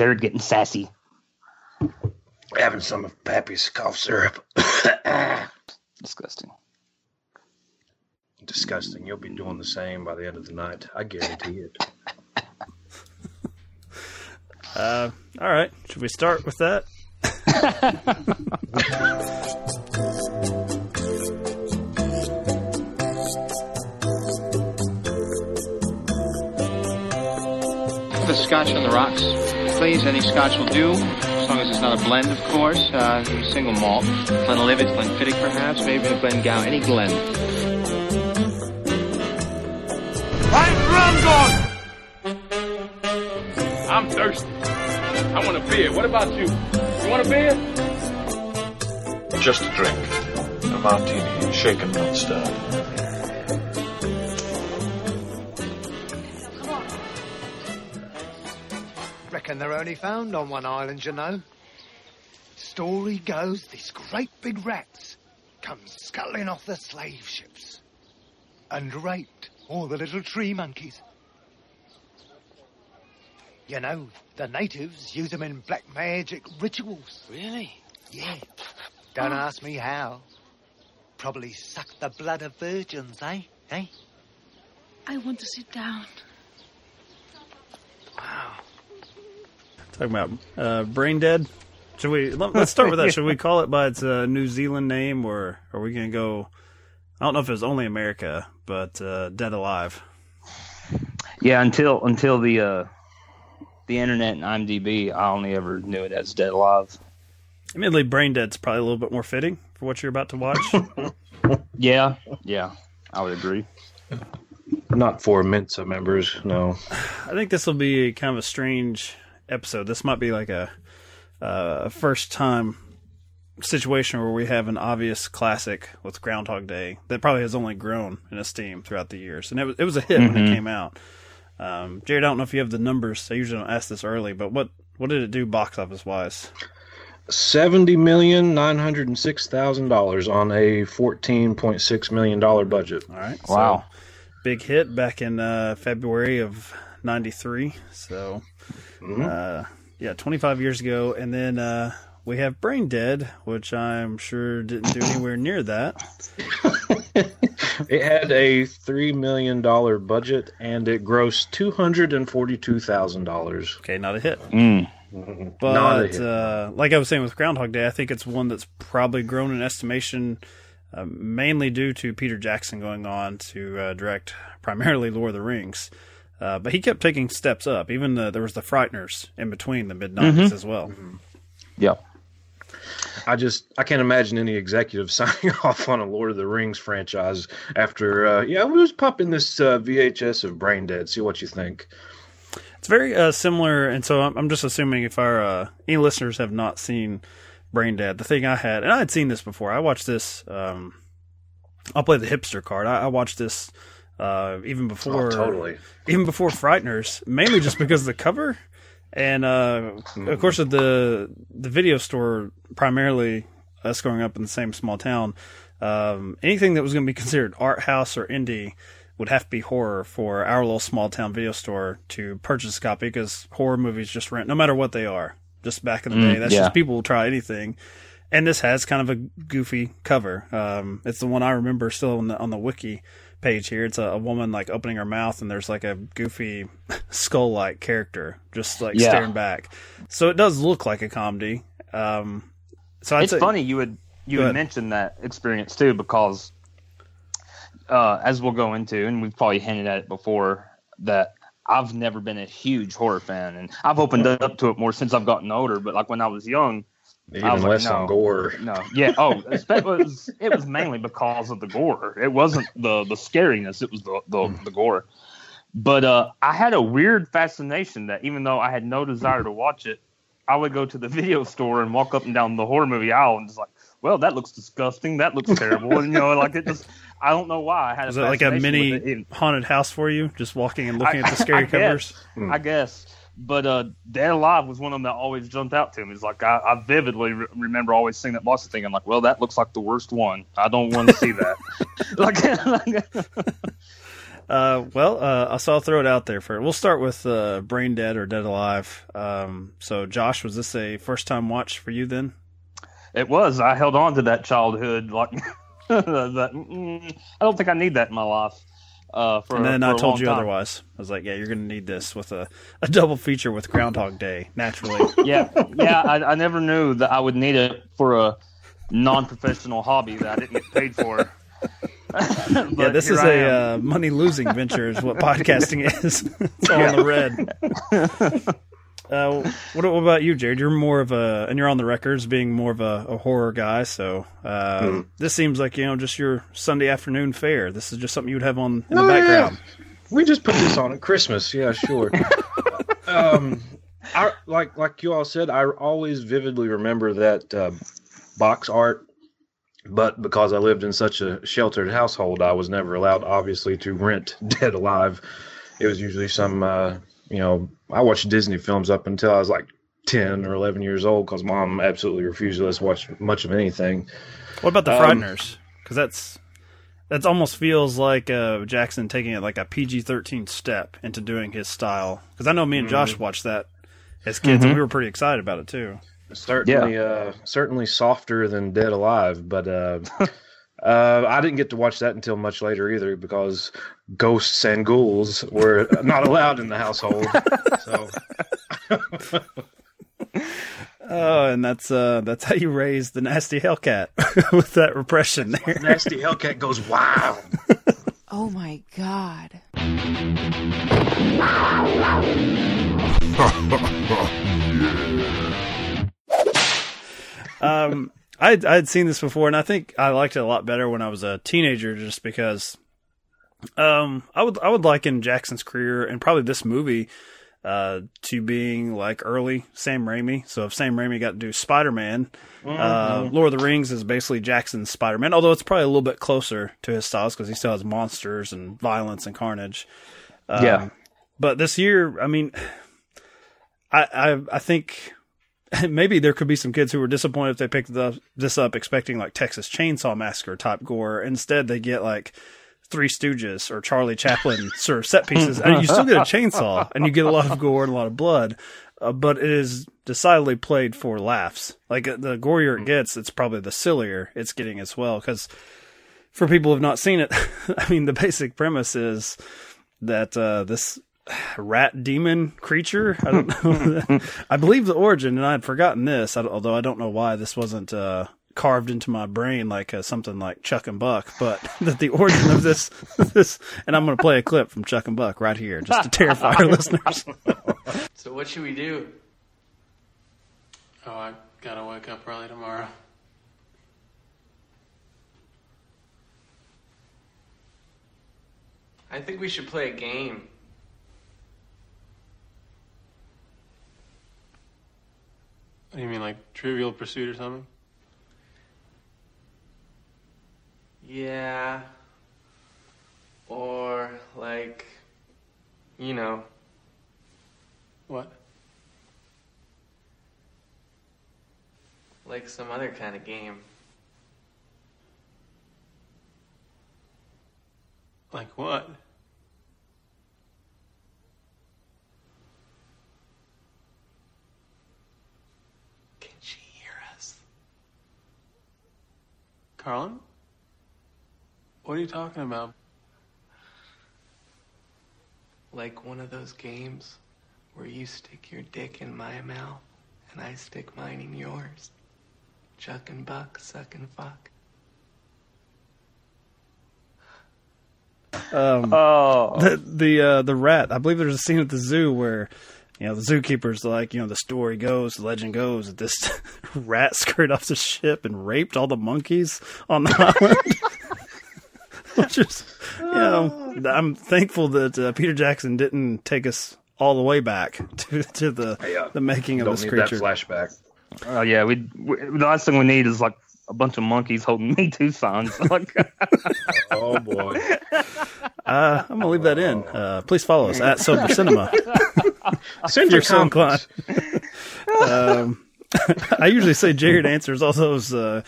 Jared getting sassy. Having some of Pappy's cough syrup. Disgusting. Disgusting. You'll be doing the same by the end of the night. I guarantee it. Uh, all right. Should we start with that? The scotch on the rocks, please. Any scotch will do, as long as it's not a blend, of course. Uh, single malt, Glenlivet, Glenfiddich, perhaps, maybe a Glengow, any Glen. I'm thirsty. I want a beer. What about you? You want a beer? Just a drink. A martini, shaken, not stirred. Reckon they're only found on one island, you know. Story goes these great big rats come scuttling off the slave ships and raped all the little tree monkeys. You know, the natives use them in black magic rituals. Really? Yeah. Don't ask me how. Probably suck the blood of virgins, eh? Eh? I want to sit down. Wow. Talking about uh, brain dead. Should we? Let, us start with that. Should we call it by its uh, New Zealand name, or are we gonna go? I don't know if it's only America, but uh, Dead Alive. Yeah, until until the uh, the internet and IMDb, I only ever knew it as Dead Alive. Admittedly, Brain Dead's probably a little bit more fitting for what you're about to watch. Yeah, yeah, I would agree. Not for Mensa members, no. I think this will be kind of a strange episode. This might be like a, uh, first time situation where we have an obvious classic with Groundhog Day that probably has only grown in esteem throughout the years, and it was it was a hit when it came out. Um, Jared, I don't know if you have the numbers. I usually don't ask this early, but what what did it do box office wise? Seventy million nine hundred and six thousand dollars on a fourteen point six million dollar budget. All right, Wow. so big hit back in uh, February of '93. So, uh, yeah, 25 years ago, and then uh, we have Brain Dead, which I'm sure didn't do anywhere near that. It had a three million dollar budget and it grossed two hundred and forty two thousand dollars. Okay, not a hit. Mm. But Not a hit. uh, like I was saying with Groundhog Day, I think it's one that's probably grown in estimation, uh, mainly due to Peter Jackson going on to uh, direct primarily Lord of the Rings. Uh, but he kept taking steps up. Even the, there was the Frighteners in between the mid 90s as well. Yeah. I just I can't imagine any executive signing off on a Lord of the Rings franchise after uh, yeah we was popping this uh, VHS of Brain Dead. See what you think. It's very uh, similar, and so I'm, I'm just assuming if our uh, any listeners have not seen Brain Dead, the thing I had, and I had seen this before. I watched this. Um, I'll play the hipster card. I, I watched this uh, even before, Oh, totally. even before Frighteners, mainly just because of the cover, and uh, of course at the the video store. Primarily, us growing up in the same small town, um, anything that was going to be considered art house or indie would have to be horror for our little small town video store to purchase a copy because horror movies just rent no matter what they are. Just back in the day, that's yeah. just people will try anything. And this has kind of a goofy cover. Um, it's the one I remember still on the on the wiki page here. It's a, a woman like opening her mouth and there's like a goofy skull like character just like Yeah. staring back. So it does look like a comedy. Um, so I'd it's say, funny you would you would mention that experience too because uh, as we'll go into and we've probably hinted at it before that I've never been a huge horror fan and I've opened up to it more since I've gotten older but like when I was young Even I was like, less no. on gore. no yeah oh it was it was mainly because of the gore it wasn't the the scariness it was the the, the gore but uh, I had a weird fascination that even though I had no desire to watch it I would go to the video store and walk up and down the horror movie aisle and just like, well, that looks disgusting. That looks terrible. and you know, like it just, I don't know why I had. was a it like a mini it. It- haunted house for you? Just walking and looking I- at the scary I covers. guess, I guess. But uh, Dead Alive was one of them that always jumped out to me. It's like I, I vividly re- remember always seeing that box and thinking like, well, that looks like the worst one. I don't want to see that. like, Uh, well, uh, so I'll throw it out there for. We'll start with uh, Brain Dead or Dead Alive. Um, so, Josh, was this a first time watch for you then? It was. I held on to that childhood like that. Mm, I don't think I need that in my life. Uh, for, and then I told you time. otherwise. I was like, "Yeah, you're going to need this with a, a double feature with Groundhog Day." Naturally, yeah, yeah. I, I never knew that I would need it for a non-professional hobby that I didn't get paid for. yeah, this is I a uh, money losing venture, is what podcasting is. it's all in the red. Uh, what, what about you, Jared? You're more of a, and you're on the records being more of a, a horror guy. So uh, Hmm. this seems like you know just your Sunday afternoon fare. This is just something you would have on in the Oh, yeah. background. We just put this on at Christmas. Yeah, sure. um, I, like like you all said, I always vividly remember that uh, box art. But because I lived in such a sheltered household, I was never allowed, obviously, to rent Dead Alive. It was usually some, uh, you know, I watched Disney films up until I was like ten or eleven years old because mom absolutely refused to let us watch much of anything. What about the Um, Frighteners? Because that's that's almost feels like uh, Jackson taking it like a PG thirteen step into doing his style. Because I know me and Josh Mm-hmm. watched that as kids, and we were pretty excited about it too. certainly uh certainly softer than dead alive but uh uh i didn't get to watch that until much later either because ghosts and ghouls were not allowed in the household so Oh, and that's uh, that's how you raise the nasty Hellcat with that repression there. nasty hellcat goes wild Oh my god. Um, I I had seen this before, and I think I liked it a lot better when I was a teenager, just because. Um, I would I would liken Jackson's career and probably this movie, uh, to being like early Sam Raimi. So if Sam Raimi got to do Spider Man, uh, Lord of the Rings is basically Jackson's Spider Man, although it's probably a little bit closer to his styles because he still has monsters and violence and carnage. Um, Yeah. but this year, I mean, I I, I think maybe there could be some kids who were disappointed if they picked the, this up expecting like Texas Chainsaw Massacre type gore. Instead, they get like Three Stooges or Charlie Chaplin sort of set pieces, and you still get a chainsaw, and you get a lot of gore and a lot of blood. Uh, but it is decidedly played for laughs. Like uh, the gorier it gets, it's probably the sillier it's getting as well. Because for people who have not seen it, I mean, the basic premise is that uh, this rat demon creature. I don't know. I believe the origin, and I had forgotten this, although I don't know why this wasn't uh, carved into my brain like uh, something like Chuck and Buck. But that the origin of this, this, and I'm going to play a clip from Chuck and Buck right here, just to terrify our listeners. So what should we do? Oh, I gotta wake up early tomorrow. I think we should play a game. What do you mean, like Trivial Pursuit or something? Yeah. Or, like, you know, What? like some other kind of game. Like what? Can she hear us? Carlin? What are you talking about? Like one of those games where you stick your dick in my mouth and I stick mine in yours. Chuck and buck, suck and fuck. Um, Oh, the the uh, the rat. I believe there's a scene at the zoo where you know the zookeeper's like, you know, the story goes, the legend goes that this rat scurried off the ship and raped all the monkeys on the island. Which is, you know, I'm thankful that uh, Peter Jackson didn't take us all the way back to to the Yeah. the making of don't this need creature. that flashback oh yeah. We, we the last thing we need is like a bunch of monkeys holding Me Too signs. Like, oh boy Uh, I'm gonna leave that in. Uh, please follow us at Sober Cinema. send your so comments um, I usually say Jared answers all those uh,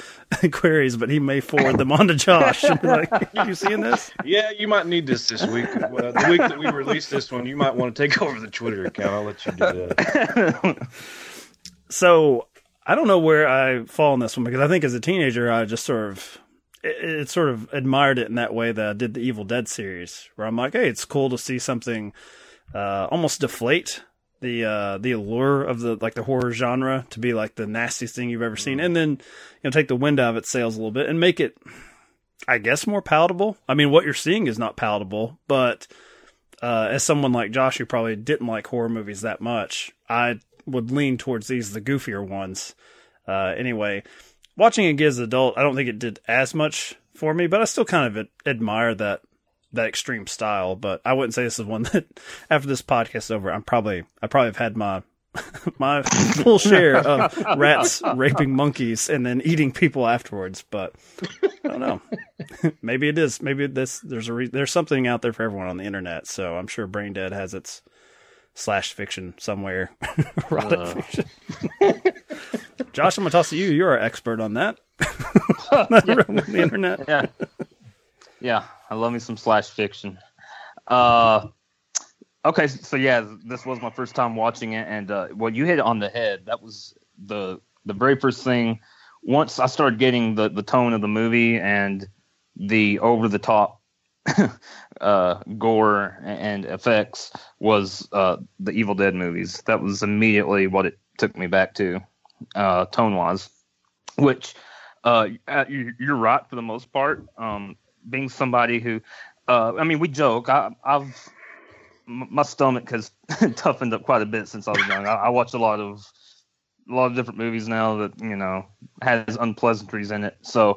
queries, but he may forward them on to Josh. And be like, you seeing this? Yeah, you might need this this week. Uh, the week that we release this one, you might want to take over the Twitter account. I'll let you do that. So I don't know where I fall in this one because I think as a teenager I just sort of it, it sort of admired it in that way that I did the Evil Dead series, where I'm like, hey, it's cool to see something uh, almost deflate the uh, the allure of the like the horror genre to be like the nastiest thing you've ever seen, and then you know take the wind out of its sails a little bit and make it, I guess, more palatable. I mean, what you're seeing is not palatable, but uh, as someone like Josh who probably didn't like horror movies that much, I would lean towards these the goofier ones. Uh, anyway, watching it as an adult, I don't think it did as much for me, but I still kind of admire that that extreme style. But I wouldn't say this is one that after this podcast is over, I'm probably I probably have had my my full share of rats raping monkeys and then eating people afterwards. But I don't know. Maybe it is. Maybe this there's a re- there's something out there for everyone on the internet. So I'm sure Brain Dead has its slash fiction somewhere. Erotic Uh. fiction. Josh, I'm gonna toss to you. You're our expert on that. on the internet. Yeah. Yeah, I love me some slash fiction. Uh, okay, so yeah, this was my first time watching it, and uh, well, you hit it on the head. That was the the very first thing. Once I started getting the the tone of the movie and the over the top uh, gore and effects was uh, the Evil Dead movies. That was immediately what it took me back to, uh, tone wise. Which uh, uh, you- you're right for the most part. Um, being somebody who, uh, I mean, we joke. I, I've my stomach has toughened up quite a bit since I was young. I, I watch a lot of a lot of different movies now that you know has unpleasantries in it. So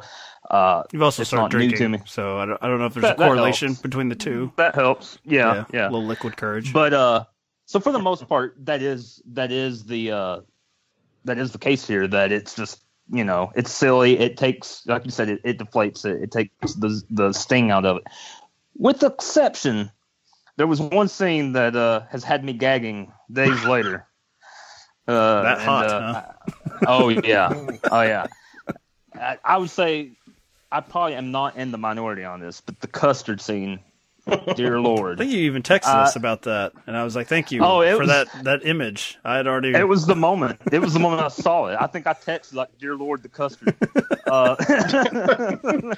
uh, You've also it's started drinking, to me. so I don't, I don't know if there's That- a correlation between the two. That helps. Yeah, yeah. a little liquid courage. But uh, so for the most part, that is that is the uh, that is the case here. That it's just you know it's silly. It takes like you said, it, it deflates it. It takes the the sting out of it. With exception, there was one scene that uh, has had me gagging days later. Uh, That and, hot, uh, huh? Oh yeah, oh yeah. I, I would say I probably am not in the minority on this, but the custard scene, dear Lord. I think you even texted Uh, us about that, and I was like, "Thank you Oh, for was- that that image." I had already. It was the moment. It was the moment I saw it. I think I texted like, "Dear Lord, the custard." Uh,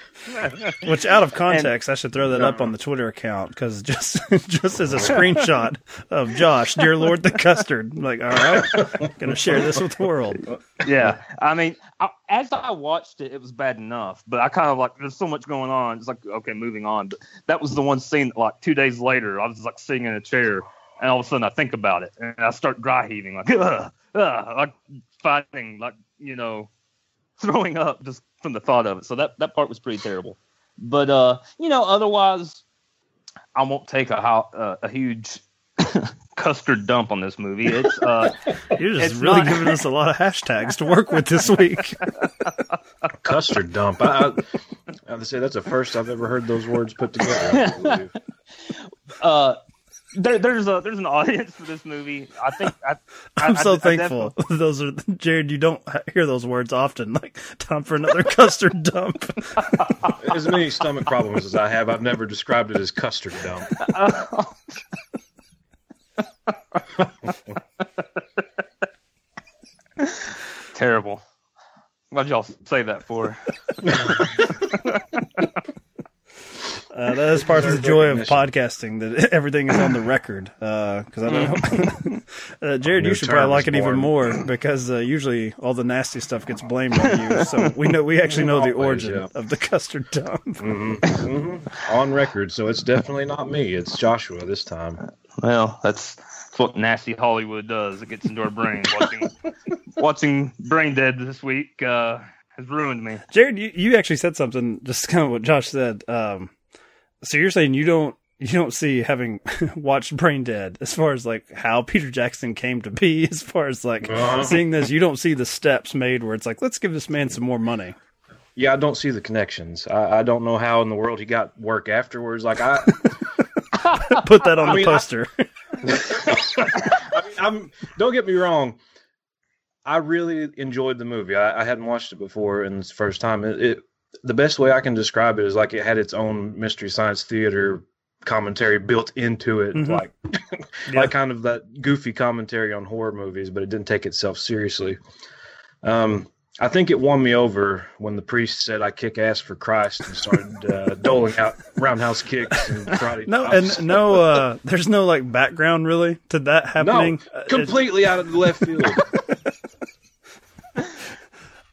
Which, out of context, I should throw that up on the Twitter account because just just as a screenshot of Josh, dear Lord, the custard. Like, all right, gonna share this with the world. yeah, I mean, I, as I watched it, it was bad enough, but I kind of like, there's so much going on. It's like, okay, moving on. But that was the one scene like, two days later, I was like sitting in a chair, and all of a sudden I think about it, and I start dry heaving, like, ugh, ugh, like fighting, like, you know, throwing up just from the thought of it. So that that part was pretty terrible. But uh, you know, otherwise, I won't take a uh, a huge custard dump on this movie. It's uh, You're just it's really not- giving us a lot of hashtags to work with this week. Custard dump. I, I, I have to say that's the first I've ever heard those words put together. I uh, there, there's a there's an audience for this movie. I think I, I, I'm so I- I thankful. Those are Jared. You don't hear those words often. Like time for another custard dump. As many stomach problems as I have, I've never described it as custard dump. Terrible. What'd y'all say that for? Uh, that is part of the joy of podcasting that everything is on the record. Because I don't know, uh, Jared, you should probably like is it even more because uh, usually all the nasty stuff gets blamed on you. So we know we actually know the Always, origin yeah. of the custard dump. hmm On record, so it's definitely not me. It's Joshua this time. Well, that's, that's what nasty Hollywood does. It gets into our brains. Watching watching Brain Dead this week uh, has ruined me. Jared, you, you actually said something, just kind of what Josh said. Um, so you're saying you don't you don't see having watched Brain Dead as far as like how Peter Jackson came to be, as far as like Uh-huh. seeing this, you don't see the steps made where it's like let's give this man some more money. Yeah, I don't see the connections. I, I don't know how in the world he got work afterwards. Like I, Put that on I the mean, poster. I mean, I'm. Don't get me wrong. I really enjoyed the movie. I, I hadn't watched it before, and it's first time. It, it the best way I can describe it is like it had its own mystery science theater commentary built into it, Mhm. like Yeah. like kind of that goofy commentary on horror movies, but it didn't take itself seriously. Um, I think it won me over when the priest said, "I kick ass for Christ" and started uh, doling out roundhouse kicks and karate. No, chops. and no, uh, there's no like background really to that happening. no, it- completely out of the left field.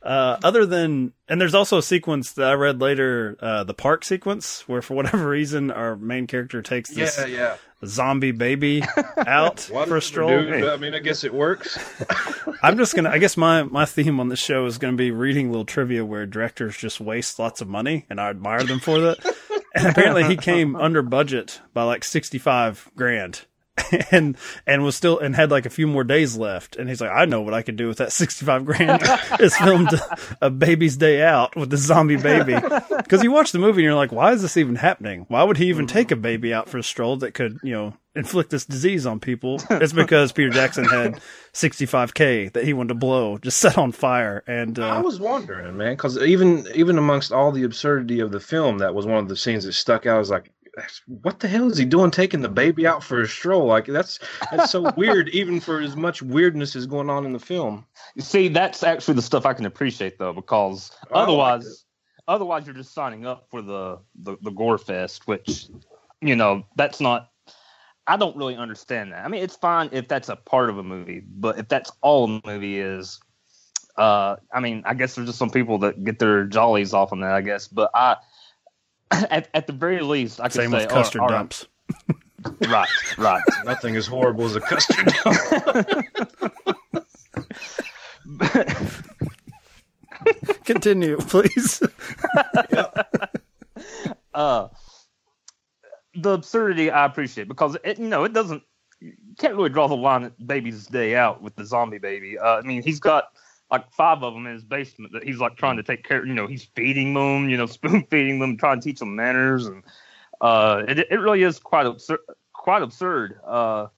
Uh, other than, and there's also a sequence that I read later, uh, the park sequence, where for whatever reason our main character takes this yeah, yeah. zombie baby out for a stroll. dude. I mean, I guess it works. I'm just gonna. I guess my my theme on the show is gonna be reading little trivia where directors just waste lots of money, and I admire them for that. And apparently, he came under budget by like 65 grand. And and was still and had like a few more days left, and he's like, I know what I could do with that sixty five grand. is filmed a baby's day out with the zombie baby, because you watch the movie and you're like, why is this even happening? Why would he even take a baby out for a stroll that could you know inflict this disease on people? It's because Peter Jackson had 65k that he wanted to blow, just set on fire, and I uh, was wondering, man, because even even amongst all the absurdity of the film, that was one of the scenes that stuck out. I was like, what the hell is he doing taking the baby out for a stroll? Like that's that's so weird, even for as much weirdness as going on in the film. See, that's actually the stuff I can appreciate though, because like otherwise, otherwise you're just signing up for the, the the gore fest, which you know that's not. I don't really understand that. I mean, it's fine if that's a part of a movie, but if that's all a movie is, uh, I mean, I guess there's just some people that get their jollies off on that. I guess, but I, at, at the very least, I could same say, with custard all right, dumps. Right, right. Nothing as horrible as a custard dump. Continue, please. uh the absurdity I appreciate because it you know it doesn't you can't really draw the line at baby's day out with the zombie baby. Uh, I mean he's got like five of them in his basement that he's like trying to take care. You know he's feeding them, you know spoon feeding them, trying to teach them manners, and uh, it it really is quite absurd. Quite absurd. Uh,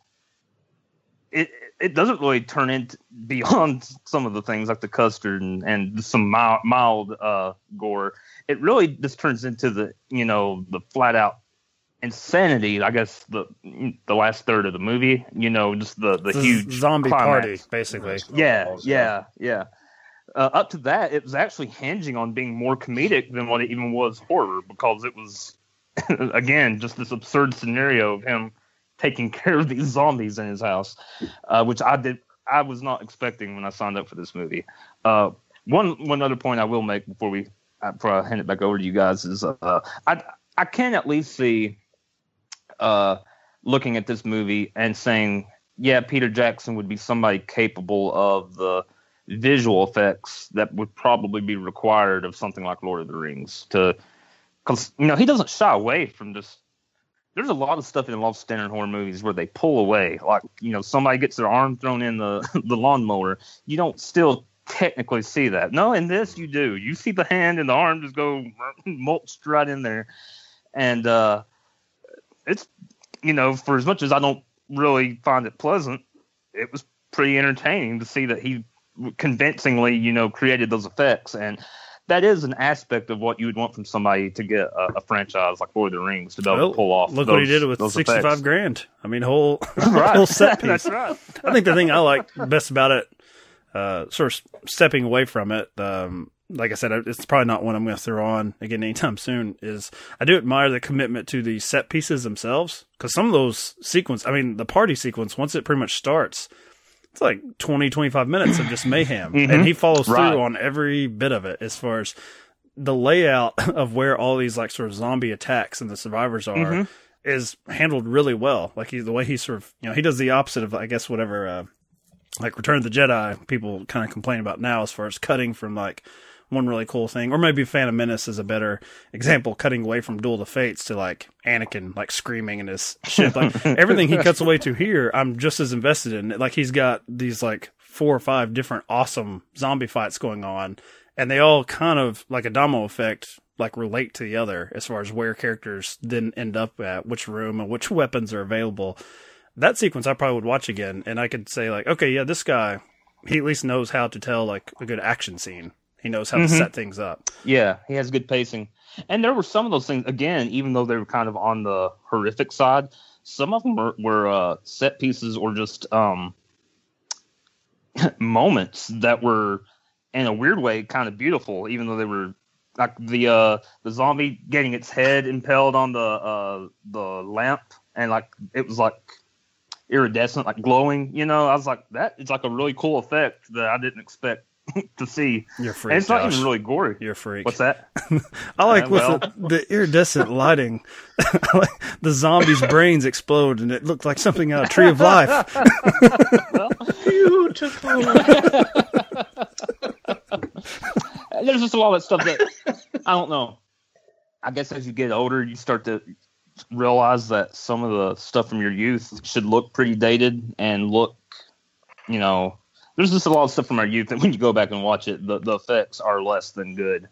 it it doesn't really turn into beyond some of the things like the custard and, and some mild, mild uh, gore. It really just turns into the you know the flat out insanity. I guess the the last third of the movie. You know, just the the It's a huge zombie climax. party, basically. Yeah, yeah, yeah. Uh, up to that, it was actually hinging on being more comedic than what it even was horror because it was, again, just this absurd scenario of him taking care of these zombies in his house, uh, which I did. I was not expecting when I signed up for this movie. Uh, one one other point I will make before we uh, before I hand it back over to you guys is uh, I I can at least see uh, looking at this movie and saying, yeah, Peter Jackson would be somebody capable of the visual effects that would probably be required of something like Lord of the Rings to, because you know he doesn't shy away from just. There's a lot of stuff in a lot of standard horror movies where they pull away, like you know somebody gets their arm thrown in the the lawnmower. You don't still technically see that. No, in this you do. You see the hand and the arm just go mulched right in there, and uh, it's you know for as much as I don't really find it pleasant, it was pretty entertaining to see that he convincingly you know created those effects and. That is an aspect of what you would want from somebody to get a, a franchise like Lord of the Rings to be able Well, to pull off. Look those, what he did with sixty-five effects. grand. I mean, whole Right. whole set piece. That's right. I think the thing I like best about it, uh, sort of stepping away from it, um, like I said, it's probably not one I'm going to throw on again anytime soon. Is I do admire the commitment to the set pieces themselves because some of those sequence, I mean, the party sequence, once it pretty much starts, it's like 20, 25 minutes of just mayhem, Mhm. and he follows Right. through on every bit of it as far as the layout of where all these like sort of zombie attacks and the survivors are Mhm. is handled really well. Like he, the way he sort of, you know, he does the opposite of, I guess, whatever, uh, like Return of the Jedi people kind of complain about now as far as cutting from like one really cool thing, or maybe Phantom Menace is a better example, cutting away from Duel of the Fates to like Anakin like screaming in his ship. Like everything he cuts away to here, I'm just as invested in. Like he's got these like four or five different awesome zombie fights going on, and they all kind of like a domino effect like relate to the other as far as where characters then end up at which room and which weapons are available that sequence i probably would watch again and i could say like okay yeah this guy he at least knows how to tell like a good action scene. He knows how Mhm. to set things up. Yeah, he has good pacing. And there were some of those things again, even though they were kind of on the horrific side. Some of them were, were uh, set pieces or just um, moments that were, in a weird way, kind of beautiful. Even though they were like the uh, the zombie getting its head impaled on the uh, the lamp, and like it was like iridescent, like glowing. You know, I was like, that is like a really cool effect that I didn't expect to see. You're freak. And it's not Josh. even really gory. You're a freak. What's that? I like Uh, with well. the, the iridescent lighting. The zombies' brains explode, and it looked like something out of Tree of Life. Beautiful. There's just a lot of stuff that I don't know. I guess as you get older, you start to realize that some of the stuff from your youth should look pretty dated and look, you know, there's just a lot of stuff from our youth that when you go back and watch it, the, the effects are less than good.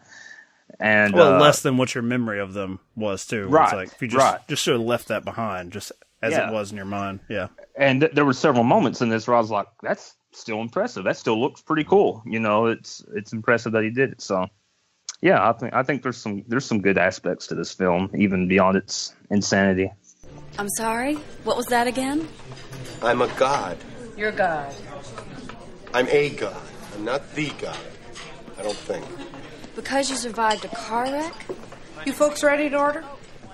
And well, uh, less than what your memory of them was too. Right, It's like if you just right. just should have left that behind, just as Yeah. it was in your mind. Yeah. and th- there were several moments in this where I was like, "That's still impressive. That still looks pretty cool." You know, it's it's impressive that he did it. So, yeah, I think I think there's some there's some good aspects to this film, even beyond its insanity. I'm sorry? What was that again? I'm a god. You're God. I'm a god. I'm not the god. I don't think. Because you survived a car wreck? You folks ready to order?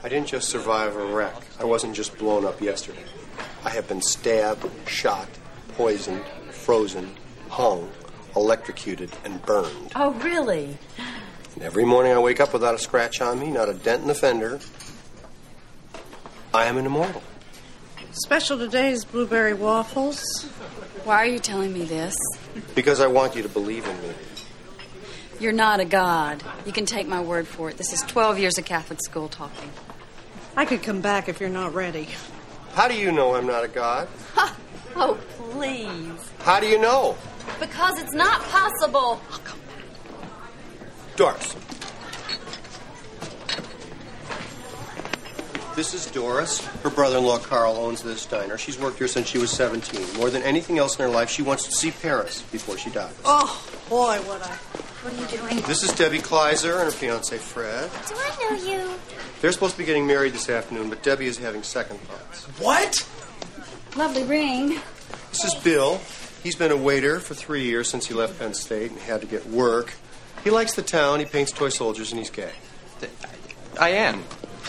I didn't just survive a wreck. I wasn't just blown up yesterday. I have been stabbed, shot, poisoned, frozen, hung, electrocuted, and burned. Oh, really? And every morning I wake up without a scratch on me, not a dent in the fender. I am an immortal. Special today is blueberry waffles. Why are you telling me this? Because I want you to believe in me. You're not a god. You can take my word for it. This is 12 years of Catholic school talking. I could come back if you're not ready. How do you know I'm not a god? Oh, please. How do you know? Because it's not possible. Oh, Doris. This is Doris. Her brother in law Carl owns this diner. She's worked here since she was 17. More than anything else in her life, she wants to see Paris before she dies. Oh, boy, what I. What are you doing? This is Debbie Kleiser and her fiance Fred. Do I know you? They're supposed to be getting married this afternoon, but Debbie is having second thoughts. What? Lovely ring. This is Bill. He's been a waiter for three years since he left Penn State and had to get work. He likes the town, he paints toy soldiers, and he's gay. I am.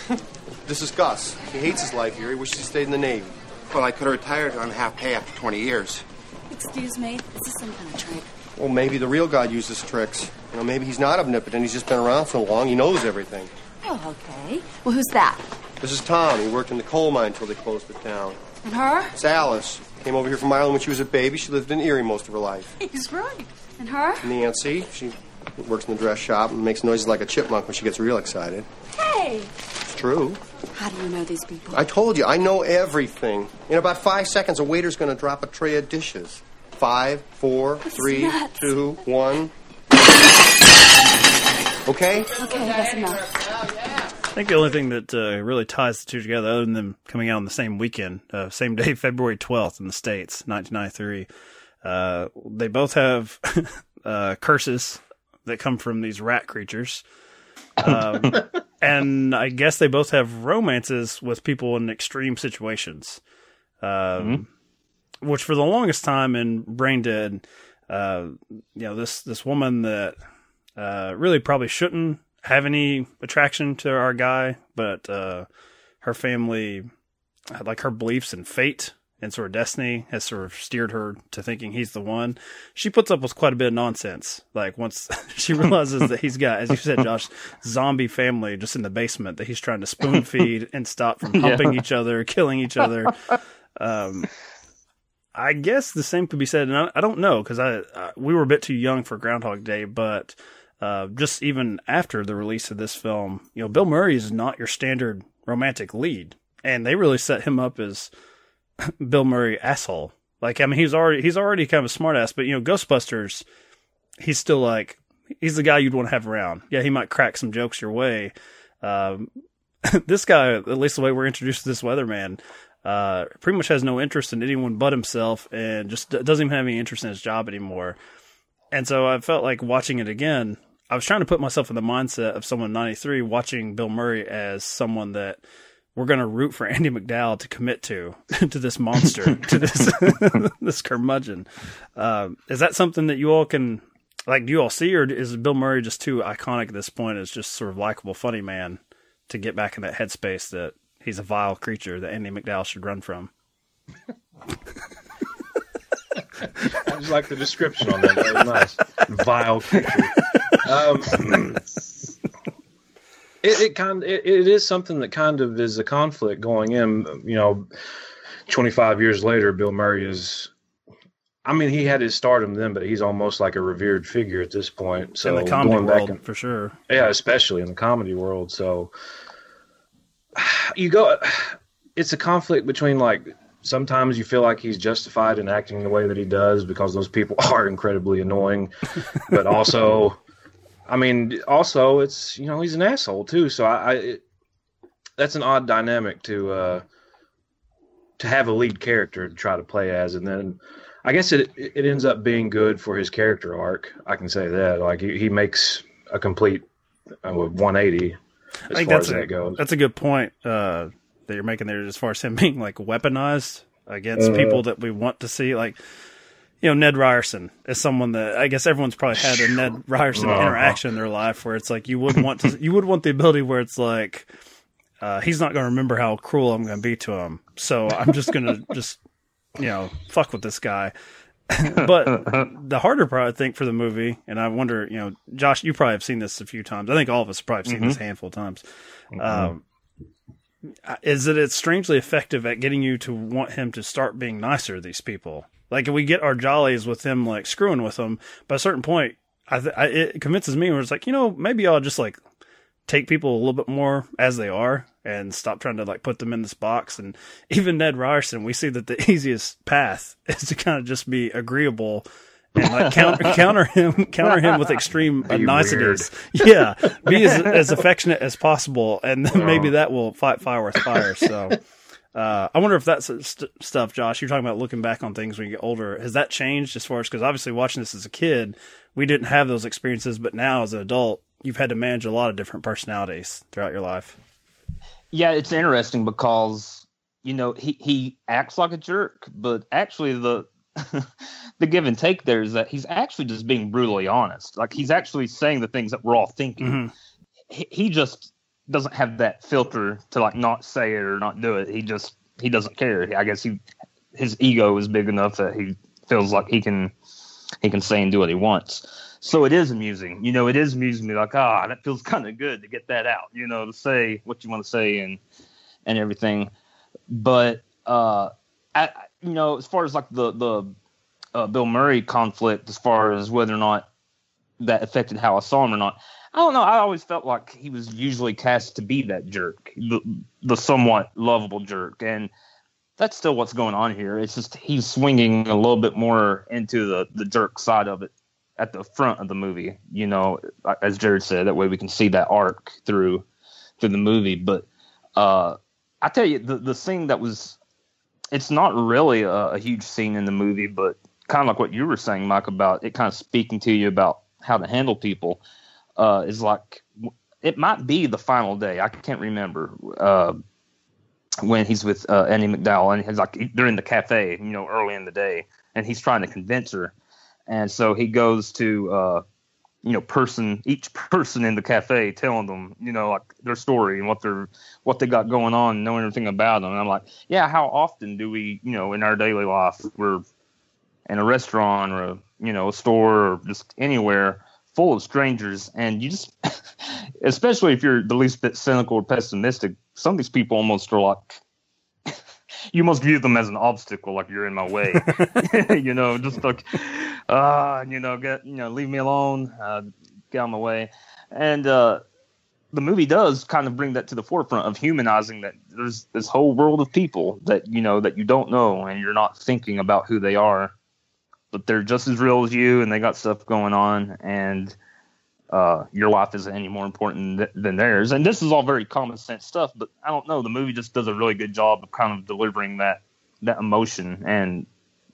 This is Gus. He hates his life here. He wishes he stayed in the Navy. Well, I could have retired on half pay after 20 years. Excuse me. Is this some kind of trick? Well, maybe the real God uses tricks. You know, maybe he's not omnipotent. He's just been around so long, he knows everything. Oh, okay. Well, who's that? This is Tom. He worked in the coal mine until they closed it down. And her? It's Alice. Came over here from Ireland when she was a baby. She lived in Erie most of her life. He's right. And her? Nancy, she works in the dress shop and makes noises like a chipmunk when she gets real excited. Hey! It's true. How do you know these people? I told you, I know everything. In about five seconds, a waiter's going to drop a tray of dishes. Five, four, three, nuts. two, one. Okay? Okay, that's enough. I think the only thing that uh, really ties the two together, other than them coming out on the same weekend, uh, same day, February 12th in the States, 1993, uh, they both have uh, curses that come from these rat creatures. Um, and I guess they both have romances with people in extreme situations. Um, Which, for the longest time in Brain Dead, uh, you know, this, this woman that uh, really probably shouldn't have any attraction to our guy, but uh, her family, like her beliefs in fate and sort of destiny, has sort of steered her to thinking he's the one. She puts up with quite a bit of nonsense. Like once she realizes that he's got, as you said, Josh, zombie family just in the basement that he's trying to spoon feed and stop from Yeah. humping each other, killing each other. Um, I guess the same could be said, and I, I don't know because I, I we were a bit too young for Groundhog Day, but uh, just even after the release of this film, you know, Bill Murray is not your standard romantic lead, and they really set him up as Bill Murray asshole. Like, I mean, he's already he's already kind of a smartass, but you know, Ghostbusters, he's still like he's the guy you'd want to have around. Yeah, he might crack some jokes your way. Um, this guy, at least the way we're introduced to this weatherman, uh, pretty much has no interest in anyone but himself, and just doesn't even have any interest in his job anymore. And so I felt like watching it again. I was trying to put myself in the mindset of someone 93 watching Bill Murray as someone that we're going to root for Andie MacDowell to commit to to this monster to this this curmudgeon. Um, is that something that you all can like? Do you all see, or is Bill Murray just too iconic at this point as just sort of likable, funny man to get back in that headspace that he's a vile creature that Andie MacDowell should run from? I just like the description on that. That was nice. Vile creature. Um, it, it kind it, it is something that kind of is a conflict going in. You know, twenty five years later, Bill Murray is. I mean, he had his stardom then, but he's almost like a revered figure at this point. So in the comedy going world, back and, for sure. yeah, especially in the comedy world. So you go. It's a conflict between like sometimes you feel like he's justified in acting the way that he does because those people are incredibly annoying, but also, I mean, also it's you know he's an asshole too. So I, I it, that's an odd dynamic to uh, to have a lead character to try to play as, and then I guess it it ends up being good for his character arc. I can say that like he, he makes a complete uh, 180 as I think far that's as a, that goes. that's a good point uh, that you're making there as far as him being like weaponized against Mhm. people that we want to see. Like, you know, Ned Ryerson is someone that I guess everyone's probably had a Ned Ryerson Uh-huh. interaction in their life where it's like you would want to, you would want the ability where it's like, uh, he's not going to remember how cruel I'm going to be to him. So I'm just going to just, you know, fuck with this guy. but the harder part, I think, for the movie, and I wonder, you know, Josh, you probably have seen this a few times. I think all of us have probably seen this a Mhm. handful of times. Um, is that it's strangely effective at getting you to want him to start being nicer to these people. Like we get our jollies with him, like screwing with them. But at a certain point, I, th- I it convinces me where it's like, you know, maybe I'll just like take people a little bit more as they are and stop trying to like put them in this box. And even Ned Ryerson, we see that the easiest path is to kind of just be agreeable and like counter, counter him, counter him with extreme Be niceties. Yeah, be as, as affectionate as possible, and then maybe that will fight fire with fire. So. Uh, I wonder if that's st- stuff, Josh. You're talking about looking back on things when you get older. Has that changed as far as because obviously watching this as a kid, we didn't have those experiences, but now as an adult, you've had to manage a lot of different personalities throughout your life. Yeah, it's interesting because you know he he acts like a jerk, but actually the the give and take there is that he's actually just being brutally honest. Like he's actually saying the things that we're all thinking. He, he just doesn't have that filter to like not say it or not do it. He just he doesn't care. I guess he his ego is big enough that he feels like he can he can say and do what he wants. So it is amusing. You know, it is amusing me like, ah, that feels kind of good to get that out, you know, to say what you want to say and and everything. But uh you know, as far as like the the uh, Bill Murray conflict, as far as whether or not that affected how I saw him or not, I don't know. I always felt like he was usually cast to be that jerk, the, the somewhat lovable jerk, and that's still what's going on here. It's just he's swinging a little bit more into the the jerk side of it at the front of the movie. You know, as Jared said, that way we can see that arc through through the movie. But uh, I tell you, the the scene that was it's not really a, a huge scene in the movie, but kind of like what you were saying, Mike, about it kind of speaking to you about how to handle people uh, is like it might be the final day. I can't remember uh, when he's with uh, Annie McDowell and he's like they're in the cafe, you know, early in the day, and he's trying to convince her, and so he goes to uh, you know person each person in the cafe telling them you know like their story and what they're what they got going on, knowing everything about them. And I'm like, yeah, how often do we you know in our daily life we're in a restaurant or a you know a store or just anywhere full of strangers and you just especially if you're the least bit cynical or pessimistic some of these people almost are like you must view them as an obstacle like you're in my way. You know just like uh you know get you know leave me alone uh get out of my way. And uh the movie does kind of bring that to the forefront of humanizing that there's this whole world of people that you know that you don't know and you're not thinking about who they are but they're just as real as you and they got stuff going on and uh, your life isn't any more important th- than theirs. And this is all very common sense stuff, but I don't know. The movie just does a really good job of kind of delivering that that emotion and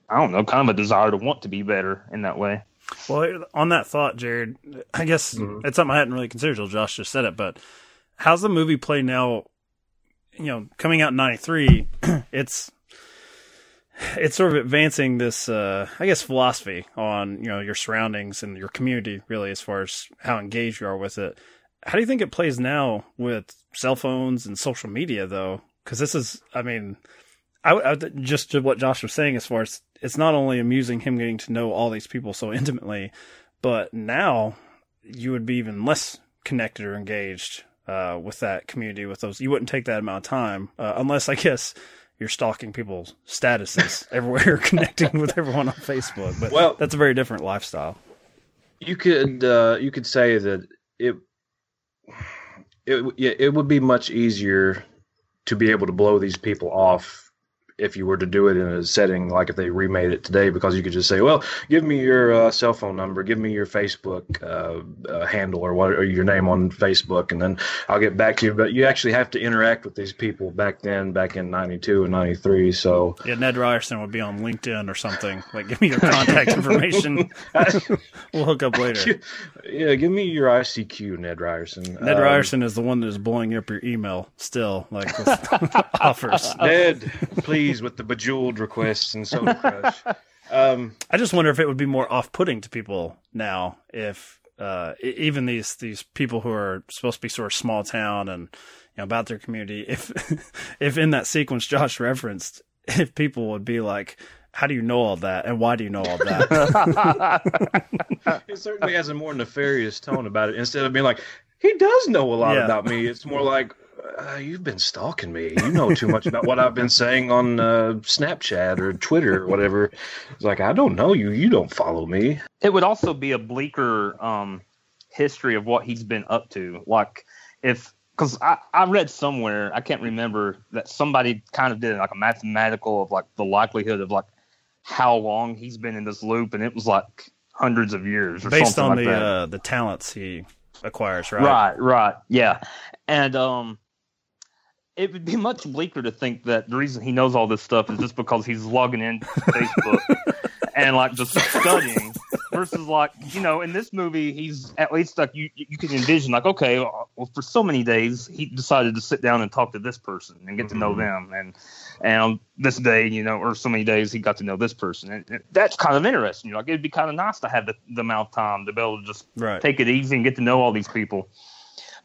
I don't know, kind of a desire to want to be better in that way. Well, on that thought, Jared, I guess Mhm. it's something I hadn't really considered till Josh just said it. But how's the movie play now? You know, coming out in '93, it's it's sort of advancing this, uh, I guess, philosophy on you know your surroundings and your community, really, as far as how engaged you are with it. How do you think it plays now with cell phones and social media, though? Because this is, I mean, I, I just to what Josh was saying, as far as it's not only amusing him getting to know all these people so intimately, but now you would be even less connected or engaged uh, with that community. With those, you wouldn't take that amount of time uh, unless, I guess, you're stalking people's statuses everywhere, connecting with everyone on Facebook. But Well- that's a very different lifestyle. you could uh, you could say that it it yeah, it would be much easier to be able to blow these people off if you were to do it in a setting like if they remade it today because you could just say well give me your uh, cell phone number give me your facebook uh, uh, handle or what or your name on facebook and then i'll get back to you but you actually have to interact with these people back then back in 92 and 93 so Yeah, Ned Ryerson would be on LinkedIn or something. Like, give me your contact information. we'll hook up later. yeah give me your icq ned ryerson Ned Um, Ryerson is the one that is blowing up your email still, like offers. Ned, please, with the bejeweled requests and Soda Crush. Um, I just wonder if it would be more off-putting to people now if uh, even these these people who are supposed to be sort of small town and you know about their community, if if in that sequence Josh referenced, if people would be like, "How do you know all that? And why do you know all that?" it certainly has a more nefarious tone about it. Instead of being like, he does know a lot Yeah. about me, it's more like, uh, you've been stalking me. You know too much about what I've been saying on uh, Snapchat or Twitter or whatever. It's like, I don't know you. You don't follow me. It would also be a bleaker um, history of what he's been up to. Like if because I, I read somewhere I can't remember that somebody kind of did like a mathematical of like the likelihood of like how long he's been in this loop, and it was like hundreds of years or Based something on like the that. uh, the talents he acquires, right? Right, right, yeah, and um, it would be much bleaker to think that the reason he knows all this stuff is just because he's logging in Facebook and like just studying. Versus like you know in this movie he's at least like you you can envision like okay uh, well for so many days he decided to sit down and talk to this person and get to know mm-hmm. them and and on this day you know or so many days he got to know this person and, and that's kind of interesting you know like it'd be kind of nice to have the, the amount of time to be able to just Right. take it easy and get to know all these people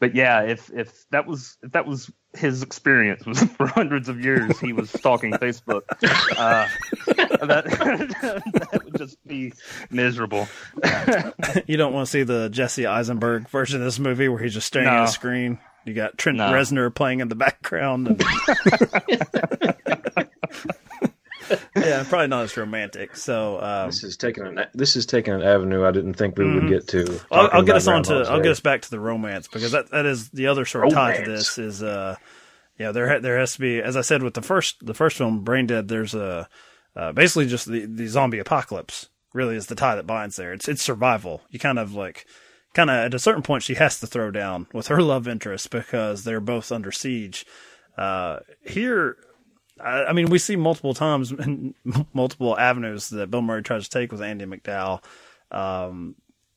but yeah, if if that was if that was his experience was for hundreds of years, he was stalking Facebook. Uh, that, that would just be miserable. you don't want to see the Jesse Eisenberg version of this movie where he's just staring at No. a screen. You got Trent No. Reznor playing in the background. and- yeah, probably not as romantic. So um, This is taking an this is taking an avenue I didn't think we would Mhm. get to. I'll, I'll get us on to. I'll get us back to the romance because that, that is the other sort of tie to this. Is uh, yeah, there there has to be, as I said with the first the first film, Brain Dead. There's a uh, basically just the the zombie apocalypse. Really, is the tie that binds there. It's it's survival. You kind of like kind of at a certain point she has to throw down with her love interest because they're both under siege. Uh, here, I, mean, we see multiple times and multiple avenues that Bill Murray tries to take with Andie MacDowell. Um,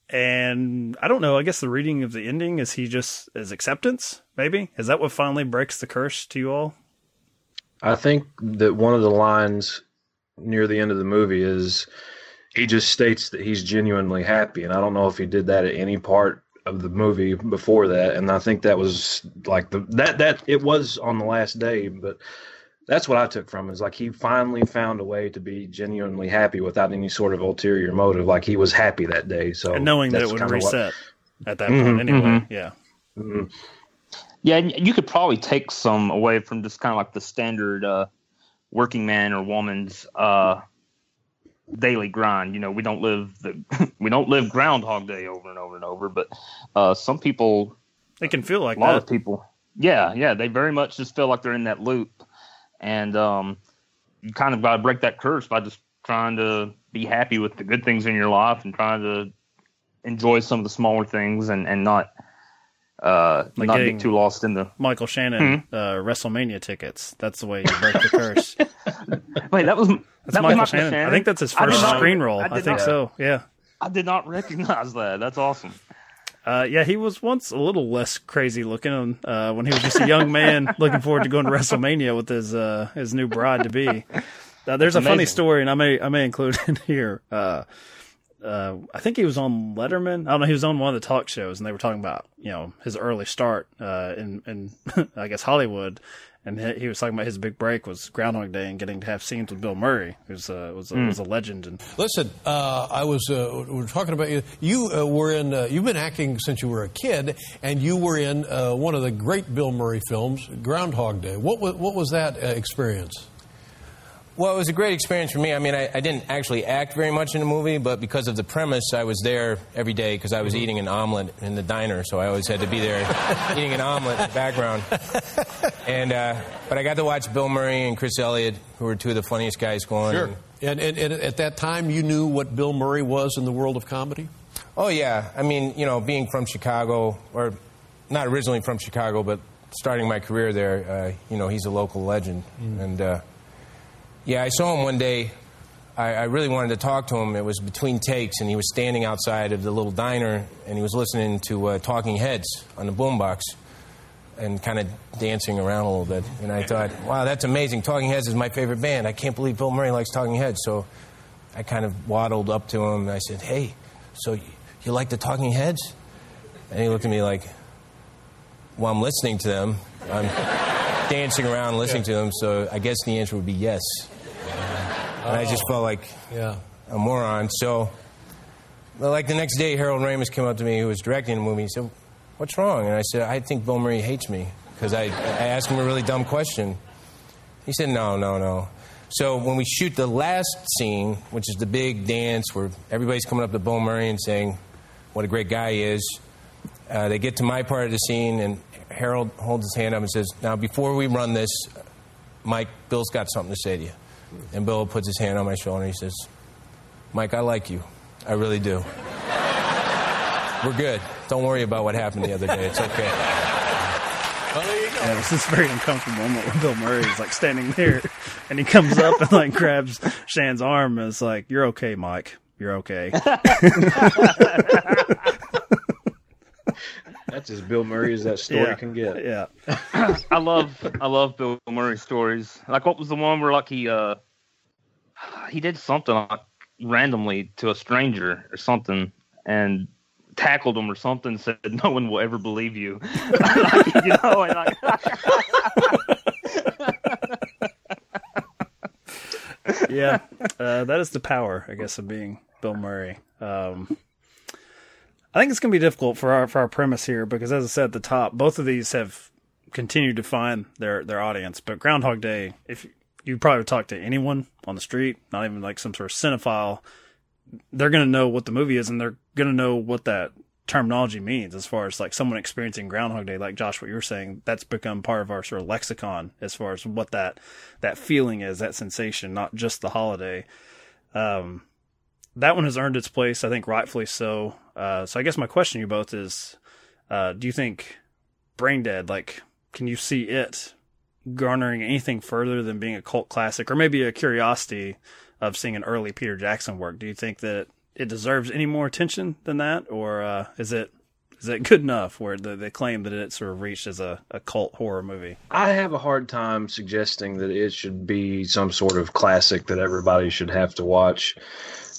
and I don't know. I guess the reading of the ending is he just is acceptance. Maybe is that what finally breaks the curse to you all? I think that one of the lines near the end of the movie is he just states that he's genuinely happy, and I don't know if he did that at any part of the movie before that. And I think that was like the that that it was on the last day, but that's what I took from it, is like he finally found a way to be genuinely happy without any sort of ulterior motive. Like he was happy that day. So and knowing that it would kinda what- reset at that Mhm, point anyway. mhm. Yeah. Mhm. Yeah, and you could probably take some away from just kind of like the standard uh, working man or woman's uh, daily grind. You know, we don't live the we don't live Groundhog Day over and over and over, but uh, some people, It can feel like a lot that. of people, yeah, yeah, they very much just feel like they're in that loop, and um, you kind of got to break that curse by just trying to be happy with the good things in your life and trying to enjoy some of the smaller things and and not uh Like not get too lost in the. Michael Shannon uh, WrestleMania tickets. That's the way you break the curse. Wait, that was That's that Michael, was Shannon. I think that's his first not- screen role. I, did think not- so. Yeah. I did not recognize that. That's awesome. Uh, yeah, he was once a little less crazy looking uh, when he was just a young man looking forward to going to WrestleMania with his uh, his new bride to be. Uh, there's That's a funny story, and I may I may include it here. Uh, uh, I think he was on Letterman. I don't know. He was on one of the talk shows, and they were talking about you know his early start uh, in in I guess Hollywood, and he, he was talking about his big break was Groundhog Day and getting to have scenes with Bill Murray, who's uh, was a, Hmm. was a legend. And Listen, uh, I was uh, we were talking about you. You uh, were in. Uh, you've been acting since you were a kid, and you were in uh, one of the great Bill Murray films, Groundhog Day. What was, what was that uh, experience? Well, it was a great experience for me. I mean, I, I didn't actually act very much in the movie, but because of the premise, I was there every day because I was eating an omelet in the diner, so I always had to be there eating an omelet in the background. And uh, but I got to watch Bill Murray and Chris Elliott, who were two of the funniest guys going. Sure. And, and, and at that time, you knew what Bill Murray was in the world of comedy. Oh yeah, I mean, you know, being from Chicago, or not originally from Chicago, but starting my career there, uh, you know, he's a local legend. And uh, yeah, I saw him one day. I, I really wanted to talk to him. It was between takes, and he was standing outside of the little diner, and he was listening to uh, Talking Heads on the boombox, and kind of dancing around a little bit. And I thought, wow, that's amazing. Talking Heads is my favorite band. I can't believe Bill Murray likes Talking Heads. So I kind of waddled up to him, and I said, hey, so you, you like the Talking Heads? And he looked at me like, well, I'm listening to them. I'm dancing around listening to them, so I guess the answer would be yes. And I just felt like yeah. a moron. So, like the next day, Harold Ramis came up to me, who was directing the movie. He said, "What's wrong?" And I said, "I think Bill Murray hates me because I, I asked him a really dumb question." He said, "No, no, no." So when we shoot the last scene, which is the big dance where everybody's coming up to Bill Murray and saying what a great guy he is, uh, they get to my part of the scene, and Harold holds his hand up and says, "Now, before we run this, Mike, Bill's got something to say to you." And Bill puts his hand on my shoulder and he says, "Mike, I like you. I really do. We're good. Don't worry about what happened the other day. It's okay." Yeah, this is a very uncomfortable moment where Bill Murray is like standing there, and he comes up and like grabs Shan's arm and is like, "You're okay, Mike. You're okay." That's as Bill Murray as that story Yeah. can get. Yeah. I love I love Bill Murray stories. Like what was the one where like he uh he did something like randomly to a stranger or something and tackled him or something said no one will ever believe you. Like, you know, and like yeah, uh, that is the power, I guess, of being Bill Murray. Um, I think it's going to be difficult for our for our premise here because, as I said at the top, both of these have continued to find their their audience. But Groundhog Day, if you probably talk to anyone on the street, not even like some sort of cinephile, they're going to know what the movie is and they're going to know what that terminology means as far as like someone experiencing groundhog day. Like josh what you were saying that's become part of our sort of lexicon as far as what that that feeling is that sensation not just the holiday. Um that one has earned its place i think rightfully so uh so i guess my question to you both is uh do you think brain dead like can you see it garnering anything further than being a cult classic or maybe a curiosity of seeing an early peter jackson work do you think that it deserves any more attention than that, or uh, is it is it good enough where the, they claim that it sort of reached as a, a cult horror movie? I have a hard time suggesting that it should be some sort of classic that everybody should have to watch.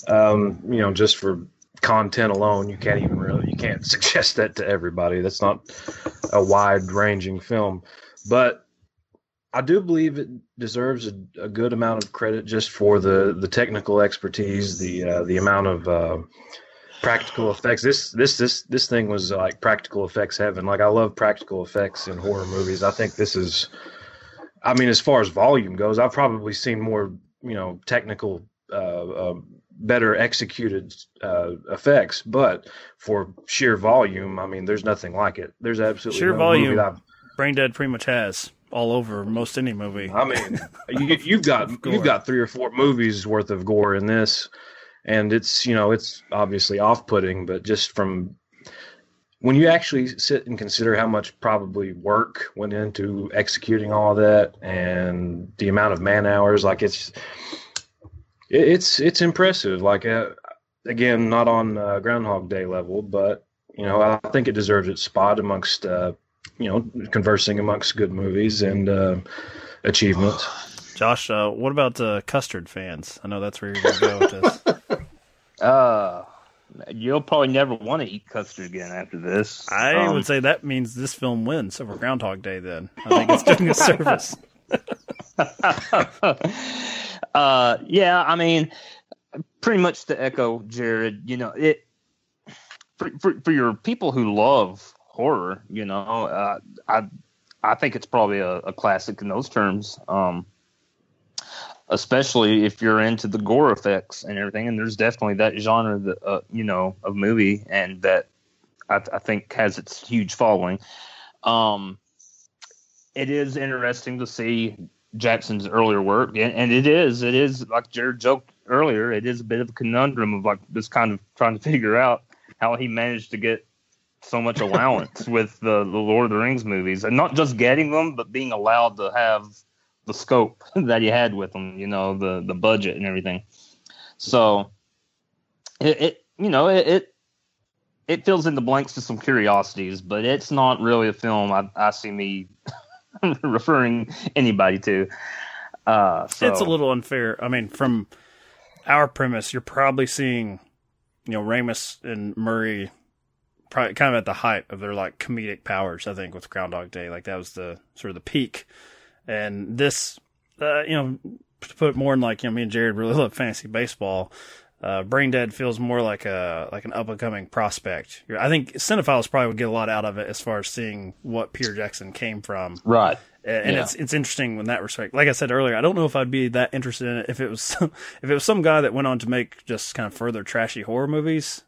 Um, you know, just for content alone, you can't even really you can't suggest that to everybody. That's not a wide ranging film, but I do believe it deserves a, a, good amount of credit just for the the technical expertise, the uh, the amount of uh, practical effects. This this this this thing was like practical effects heaven. Like I love practical effects in horror movies. I think this is. I mean, as far as volume goes, I've probably seen more you know technical, uh, uh, better executed uh, effects, but for sheer volume, I mean, there's nothing like it. There's absolutely sheer no volume. Brain Dead pretty much has all over most any movie. I mean, you, you've got you've got three or four movies worth of gore in this, and it's you know it's obviously off-putting, but just from when you actually sit and consider how much probably work went into executing all that and the amount of man hours, like it's it- it's it's impressive. Like uh, again, not on uh, Groundhog Day level, but you know I think it deserves its spot amongst uh, you know conversing amongst good movies and uh, achievements. Josh, uh, what about uh, custard fans? I know that's where you're going to go with this. Uh, you'll probably never want to eat custard again after this. I Um, would say that means this film wins over Groundhog Day. Then I think it's doing a service. uh, yeah, I mean, pretty much to echo Jared, you know, it for for, for your people who love horror, you know, uh, I I think it's probably a, a classic in those terms. Um, especially if you're into the gore effects and everything, and there's definitely that genre that uh, you know of movie, and that I, I think has its huge following. Um, it is interesting to see Jackson's earlier work, and, and it is, it is like Jared joked earlier, it is a bit of a conundrum of like this kind of trying to figure out how he managed to get so much allowance with the, the Lord of the Rings movies, and not just getting them, but being allowed to have the scope that he had with them, you know, the the budget and everything. So it, it you know it, it it fills in the blanks to some curiosities, but it's not really a film I, I see me referring anybody to. Uh, so. It's a little unfair. I mean, from our premise, you're probably seeing, you know, Ramis and Murray, probably kind of at the height of their like comedic powers. I think with Groundhog Day, like that was the sort of the peak, and this, uh, you know, to put it more in like you know, me and Jared really love fantasy baseball. Uh, Brain Dead feels more like a like an up and coming prospect. I think cinephiles probably would get a lot out of it as far as seeing what Peter Jackson came from. Right. And Yeah. it's it's interesting in that respect. Like I said earlier, I don't know if I'd be that interested in it if it was some, if it was some guy that went on to make just kind of further trashy horror movies.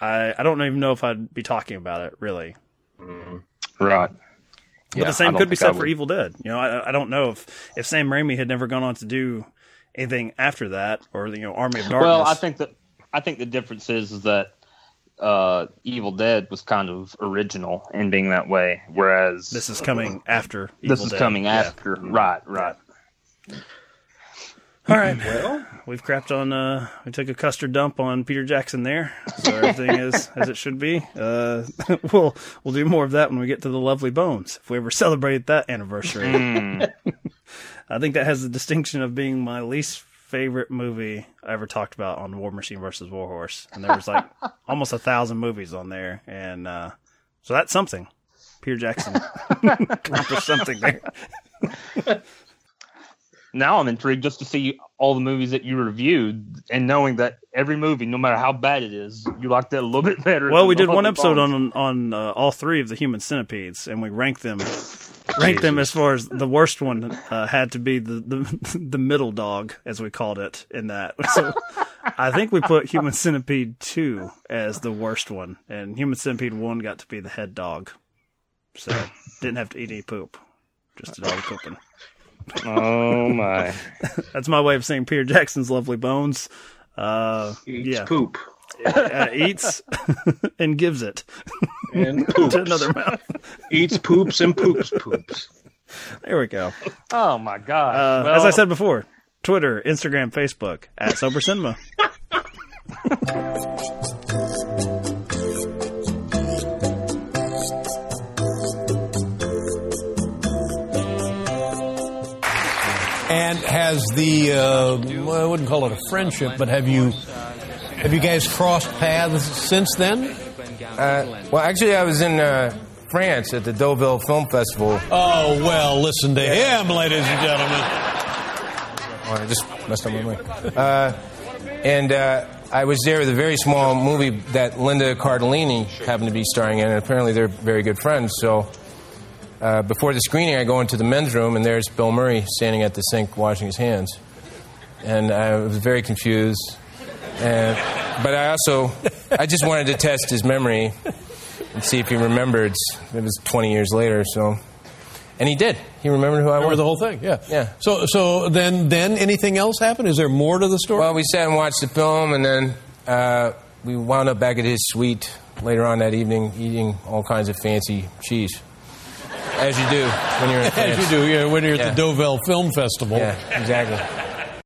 I I don't even know if I'd be talking about it really. Right. But Yeah, the same could be said for. Evil Dead. You know, I I don't know if if Sam Raimi had never gone on to do anything after that, or you know, Army of Darkness. Well, I think that I think the difference is, is that uh, Evil Dead was kind of original in being that way, whereas this is coming after. this is Dead. coming Yeah. after. Right, right. All right. Well, we've crapped on. Uh, we took a custard dump on Peter Jackson there, so everything is as it should be. Uh, we'll we'll do more of that when we get to the Lovely Bones. If we ever celebrate that anniversary, Mm. I think that has the distinction of being my least favorite movie I ever talked about on War Machine versus Warhorse, and there was like almost a thousand movies on there, and uh, so that's something. Peter Jackson accomplished something there. Now I'm intrigued just to see all the movies that you reviewed, and knowing that every movie, no matter how bad it is, you like that a little bit better. Well, we did one episode Bones. on on uh, all three of the human centipedes, and we ranked them. Ranked them as far as the worst one uh, had to be the, the the middle dog, as we called it in that. So I think we put Human Centipede two as the worst one, and Human Centipede one got to be the head dog. So didn't have to eat any poop, just a dog pooping. Oh my! That's my way of saying Peter Jackson's Lovely Bones. Uh, Eats yeah. poop. Uh, eats and gives it And poops. to another mouth. Eats poops and poops poops. There we go. Oh my god! Uh, Well, as I said before, Twitter, Instagram, Facebook at Sober Cinema. And has the uh, well, I wouldn't call it a friendship, but have you have you guys crossed paths since then? Uh, well, actually, I was in uh, France at the Deauville Film Festival. Oh well, listen to him, ladies and gentlemen. Oh, I just messed up my mic. Uh, and uh, I was there with a very small movie that Linda Cardellini happened to be starring in, and apparently they're very good friends. So uh, before the screening, I go into the men's room, and there's Bill Murray standing at the sink washing his hands. And I was very confused. And, but I also, I just wanted to test his memory and see if he remembered. It was 20 years later, so. And he did. He remembered who I Remember was. the whole thing? Yeah. Yeah. So so then then anything else happened? Is there more to the story? Well, we sat and watched the film, and then uh, we wound up back at his suite later on that evening, eating all kinds of fancy cheese, as you do when you're in As you do, yeah, when you're at Yeah. the Deauville Film Festival. Yeah, exactly.